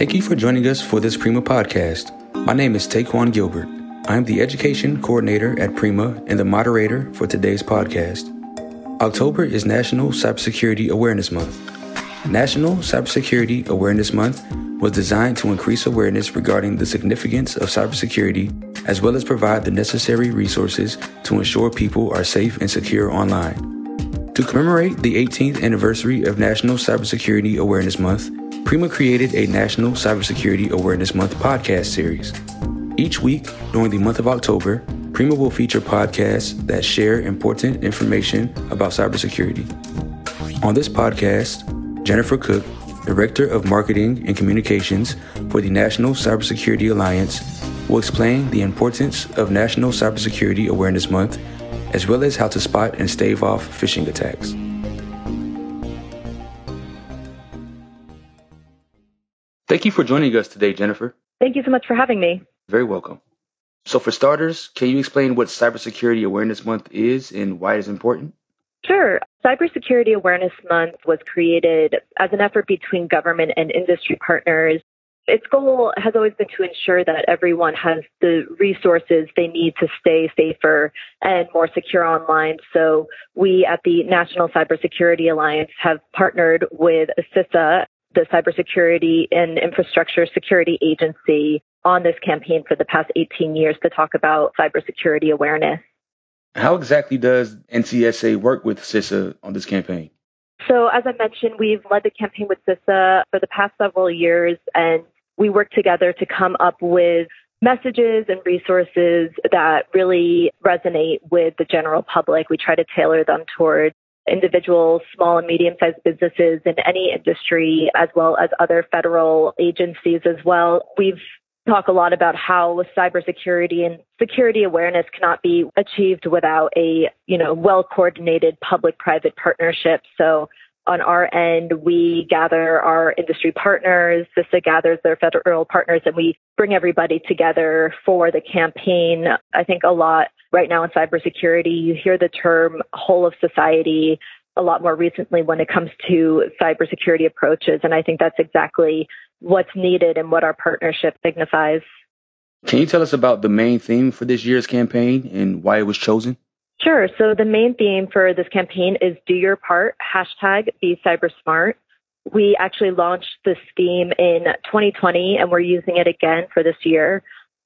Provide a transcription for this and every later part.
Thank you for joining us for this Prima podcast. My name is Taquan Gilbert. I am the Education Coordinator at Prima and the moderator for today's podcast. October is National Cybersecurity Awareness Month. National Cybersecurity Awareness Month was designed to increase awareness regarding the significance of cybersecurity as well as provide the necessary resources to ensure people are safe and secure online. To commemorate the 18th anniversary of National Cybersecurity Awareness Month, Prima created a National Cybersecurity Awareness Month podcast series. Each week during the month of October, Prima will feature podcasts that share important information about cybersecurity. On this podcast, Jennifer Cook, Director of Marketing and Communications for the National Cybersecurity Alliance, will explain the importance of National Cybersecurity Awareness Month as well as how to spot and stave off phishing attacks. Thank you for joining us today, Jennifer. Thank you so much for having me. Very welcome. So, for starters, can you explain what Cybersecurity Awareness Month is and why it is important? Sure. Cybersecurity Awareness Month was created as an effort between government and industry partners its goal has always been to ensure that everyone has the resources they need to stay safer and more secure online. So we at the National Cybersecurity Alliance have partnered with CISA, the Cybersecurity and Infrastructure Security Agency, on this campaign for the past 18 years to talk about cybersecurity awareness. How exactly does NCSA work with CISA on this campaign? So, as I mentioned, we've led the campaign with CISA for the past several years, and we work together to come up with messages and resources that really resonate with the general public. We try to tailor them towards individual small and medium sized businesses in any industry, as well as other federal agencies as well. We've talk a lot about how cybersecurity and security awareness cannot be achieved without a, you know, well coordinated public private partnership. So on our end, we gather our industry partners, CISA gathers their federal partners, and we bring everybody together for the campaign. I think a lot right now in cybersecurity, you hear the term whole of society a lot more recently when it comes to cybersecurity approaches. And I think that's exactly what's needed and what our partnership signifies. Can you tell us about the main theme for this year's campaign and why it was chosen? Sure. So the main theme for this campaign is do your part, hashtag be cyber smart. We actually launched this theme in 2020 and we're using it again for this year.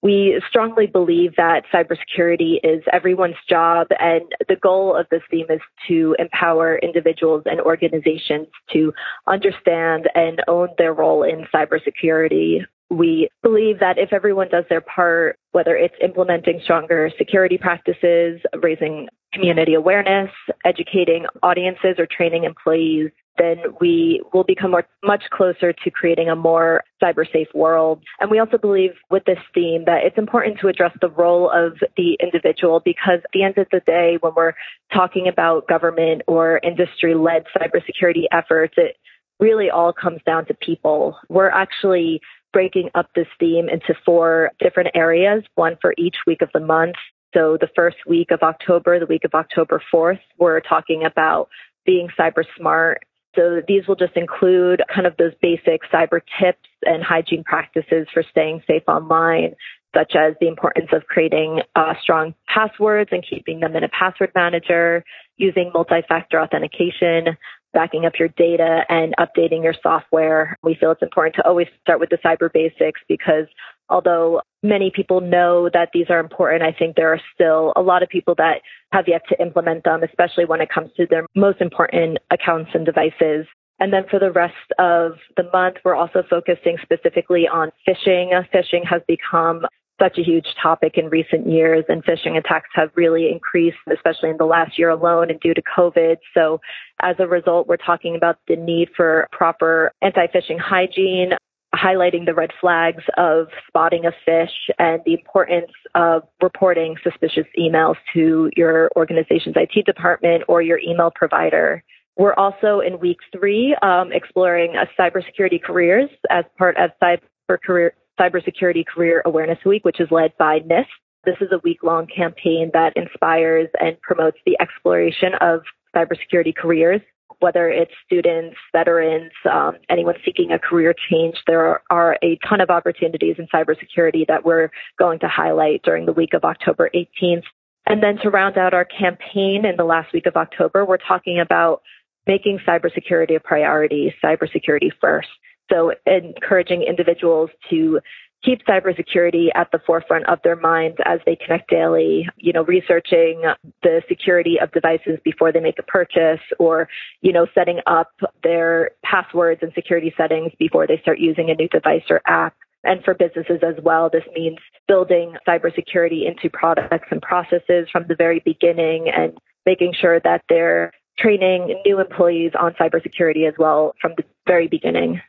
We strongly believe that cybersecurity is everyone's job, and the goal of this theme is to empower individuals and organizations to understand and own their role in cybersecurity. We believe that if everyone does their part, whether it's implementing stronger security practices, raising community awareness, educating audiences, or training employees, then we will become more, much closer to creating a more cyber safe world. And we also believe with this theme that it's important to address the role of the individual because at the end of the day, when we're talking about government or industry led cybersecurity efforts, it really all comes down to people. We're actually breaking up this theme into four different areas, one for each week of the month. So the first week of October, the week of October 4th, we're talking about being cyber smart. So these will just include kind of those basic cyber tips and hygiene practices for staying safe online, such as the importance of creating uh, strong passwords and keeping them in a password manager, using multi-factor authentication, backing up your data and updating your software. We feel it's important to always start with the cyber basics because although many people know that these are important, I think there are still a lot of people that have yet to implement them, especially when it comes to their most important accounts and devices. And then for the rest of the month, we're also focusing specifically on phishing. Phishing has become such a huge topic in recent years and phishing attacks have really increased, especially in the last year alone and due to COVID. So as a result, we're talking about the need for proper anti-phishing hygiene, highlighting the red flags of spotting a phish, and the importance of reporting suspicious emails to your organization's IT department or your email provider. We're also in week three um, exploring cybersecurity careers as part of cyber career Cybersecurity Career Awareness Week, which is led by NIST. This is a week long campaign that inspires and promotes the exploration of cybersecurity careers. whether it's students, veterans, um, anyone seeking a career change. There are a ton of opportunities in cybersecurity that we're going to highlight during the week of October 18th. And then to round out our campaign in the last week of October, we're talking about making cybersecurity a priority, cybersecurity first. So encouraging individuals to keep cybersecurity at the forefront of their minds as they connect daily, you know, researching the security of devices before they make a purchase or, you know, setting up their passwords and security settings before they start using a new device or app. And for businesses as well, this means building cybersecurity into products and processes from the very beginning and making sure that they're training new employees on cybersecurity as well from the very beginning.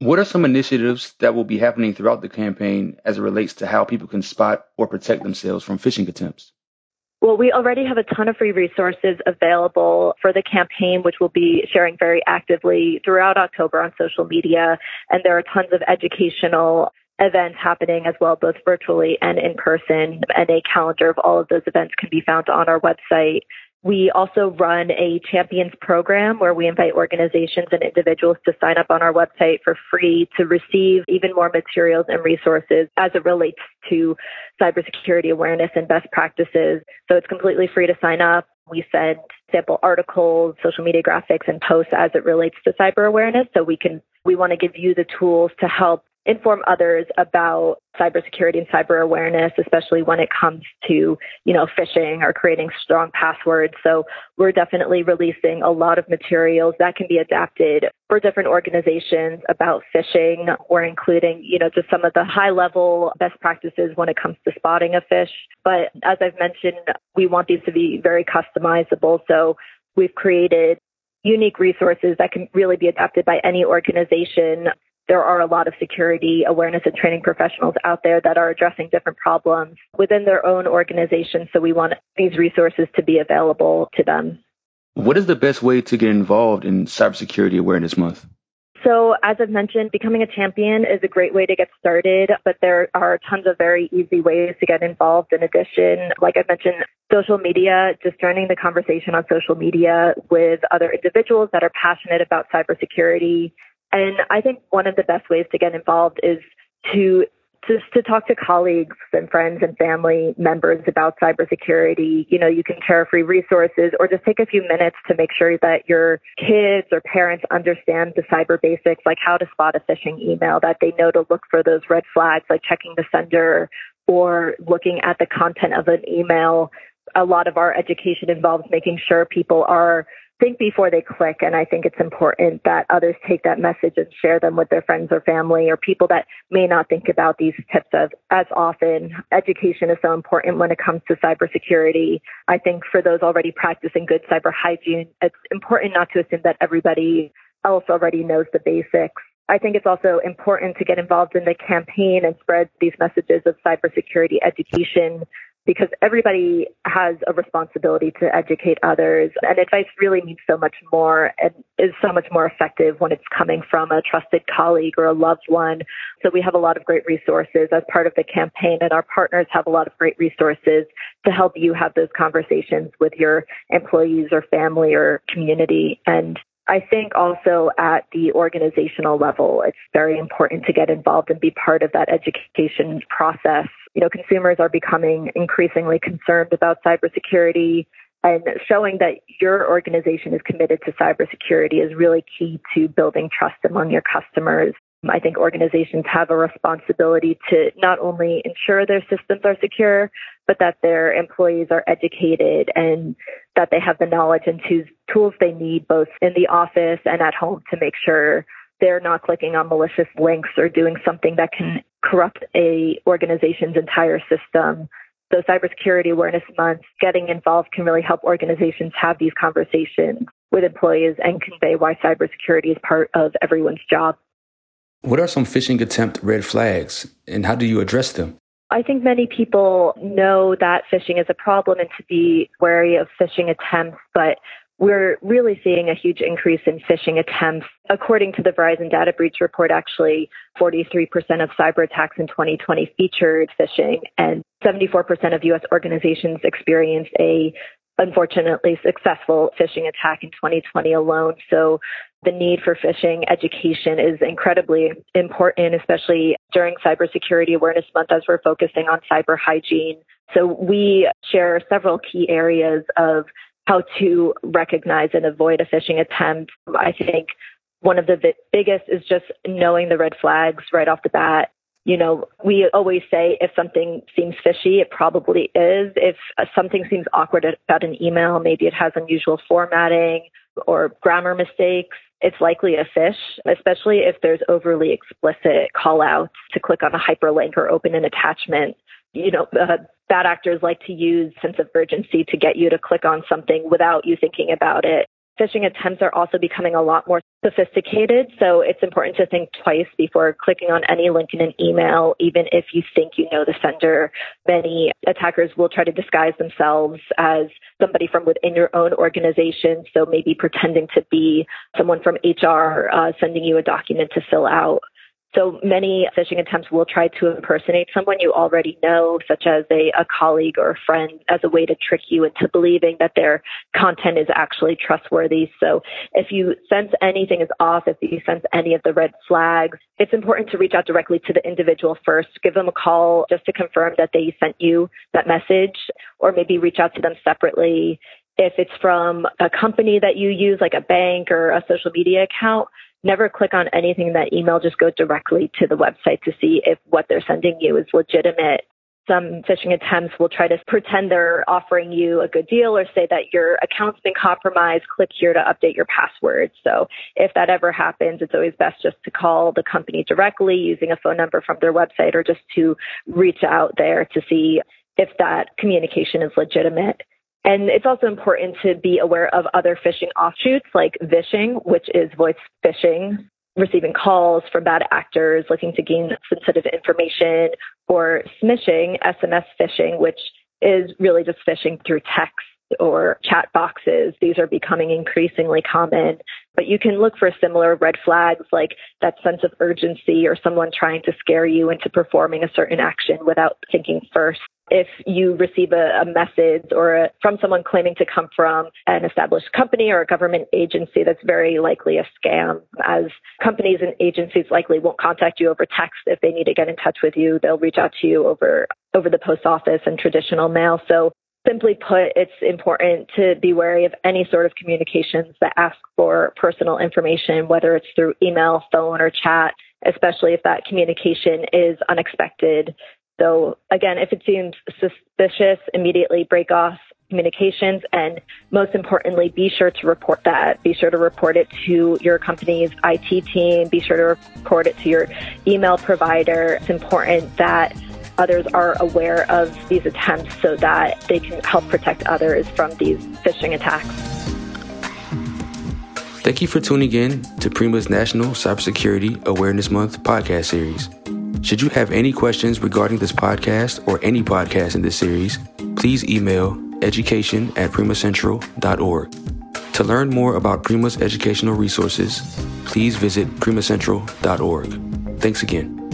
What are some initiatives that will be happening throughout the campaign as it relates to how people can spot or protect themselves from phishing attempts? Well, we already have a ton of free resources available for the campaign, which we'll be sharing very actively throughout October on social media. And there are tons of educational events happening as well, both virtually and in person. And a calendar of all of those events can be found on our website. We also run a champions program where we invite organizations and individuals to sign up on our website for free to receive even more materials and resources as it relates to cybersecurity awareness and best practices. So it's completely free to sign up. We send sample articles, social media graphics, and posts as it relates to cyber awareness. So we can, we want to give you the tools to help inform others about cybersecurity and cyber awareness, especially when it comes to, you know, phishing or creating strong passwords. So we're definitely releasing a lot of materials that can be adapted for different organizations about phishing or including, you know, just some of the high level best practices when it comes to spotting a phish. But as I've mentioned, we want these to be very customizable. So we've created unique resources that can really be adapted by any organization there are a lot of security awareness and training professionals out there that are addressing different problems within their own organization. So we want these resources to be available to them. What is the best way to get involved in Cybersecurity Awareness Month? So, as I've mentioned, becoming a champion is a great way to get started, but there are tons of very easy ways to get involved. In addition, like I've mentioned, social media, just joining the conversation on social media with other individuals that are passionate about cybersecurity and I think one of the best ways to get involved is to just to talk to colleagues and friends and family members about cybersecurity. You know, you can share free resources or just take a few minutes to make sure that your kids or parents understand the cyber basics, like how to spot a phishing email, that they know to look for those red flags, like checking the sender or looking at the content of an email. A lot of our education involves making sure people are think before they click. And I think it's important that others take that message and share them with their friends or family or people that may not think about these tips as, as often. Education is so important when it comes to cybersecurity. I think for those already practicing good cyber hygiene, it's important not to assume that everybody else already knows the basics. I think it's also important to get involved in the campaign and spread these messages of cybersecurity education because everybody has a responsibility to educate others. And advice really means so much more and is so much more effective when it's coming from a trusted colleague or a loved one. So we have a lot of great resources as part of the campaign and our partners have a lot of great resources to help you have those conversations with your employees or family or community. And I think also at the organizational level, it's very important to get involved and be part of that education process. You know, consumers are becoming increasingly concerned about cybersecurity and showing that your organization is committed to cybersecurity is really key to building trust among your customers. I think organizations have a responsibility to not only ensure their systems are secure, but that their employees are educated and that they have the knowledge and tools they need both in the office and at home to make sure they're not clicking on malicious links or doing something that can corrupt a organization's entire system. So cybersecurity awareness month, getting involved can really help organizations have these conversations with employees and convey why cybersecurity is part of everyone's job. What are some phishing attempt red flags and how do you address them? I think many people know that phishing is a problem and to be wary of phishing attempts, but we're really seeing a huge increase in phishing attempts. According to the Verizon data breach report, actually 43% of cyber attacks in 2020 featured phishing and 74% of US organizations experienced a unfortunately successful phishing attack in 2020 alone. So the need for phishing education is incredibly important, especially during Cybersecurity Awareness Month as we're focusing on cyber hygiene. So we share several key areas of how to recognize and avoid a phishing attempt. I think one of the biggest is just knowing the red flags right off the bat. You know, we always say if something seems fishy, it probably is. If something seems awkward about an email, maybe it has unusual formatting or grammar mistakes, it's likely a phish, especially if there's overly explicit call outs to click on a hyperlink or open an attachment. You know, uh, bad actors like to use sense of urgency to get you to click on something without you thinking about it phishing attempts are also becoming a lot more sophisticated. So it's important to think twice before clicking on any link in an email, even if you think you know the sender. Many attackers will try to disguise themselves as somebody from within your own organization. So maybe pretending to be someone from HR, uh, sending you a document to fill out. So many phishing attempts will try to impersonate someone you already know, such as a, a, colleague or a friend, as a way to trick you into believing that their content is actually trustworthy. So if you sense anything is off, if you sense any of the red flags, it's important to reach out directly to the individual first. Give them a call just to confirm that they sent you that message, or maybe reach out to them separately. If it's from a company that you use, like a bank or a social media account, never click on anything in that email. Just go directly to the website to see if what they're sending you is legitimate. Some phishing attempts will try to pretend they're offering you a good deal or say that your account's been compromised. Click here to update your password. So if that ever happens, it's always best just to call the company directly using a phone number from their website or just to reach out there to see if that communication is legitimate. And it's also important to be aware of other phishing offshoots like vishing, which is voice phishing, receiving calls from bad actors looking to gain sensitive information, or smishing, SMS phishing, which is really just phishing through text or chat boxes. These are becoming increasingly common, but you can look for similar red flags like that sense of urgency or someone trying to scare you into performing a certain action without thinking first if you receive a, a message or a, from someone claiming to come from an established company or a government agency, that's very likely a scam, as companies and agencies likely won't contact you over text if they need to get in touch with you. They'll reach out to you over over the post office and traditional mail. So simply put, it's important to be wary of any sort of communications that ask for personal information, whether it's through email, phone, or chat, especially if that communication is unexpected so again, if it seems suspicious, immediately break off communications and most importantly, be sure to report that. Be sure to report it to your company's IT team. Be sure to report it to your email provider. It's important that others are aware of these attempts so that they can help protect others from these phishing attacks. Thank you for tuning in to Prima's National Cybersecurity Awareness Month podcast series. Should you have any questions regarding this podcast or any podcast in this series, please email education at primacentral.org. To learn more about Prima's educational resources, please visit primacentral.org. Thanks again.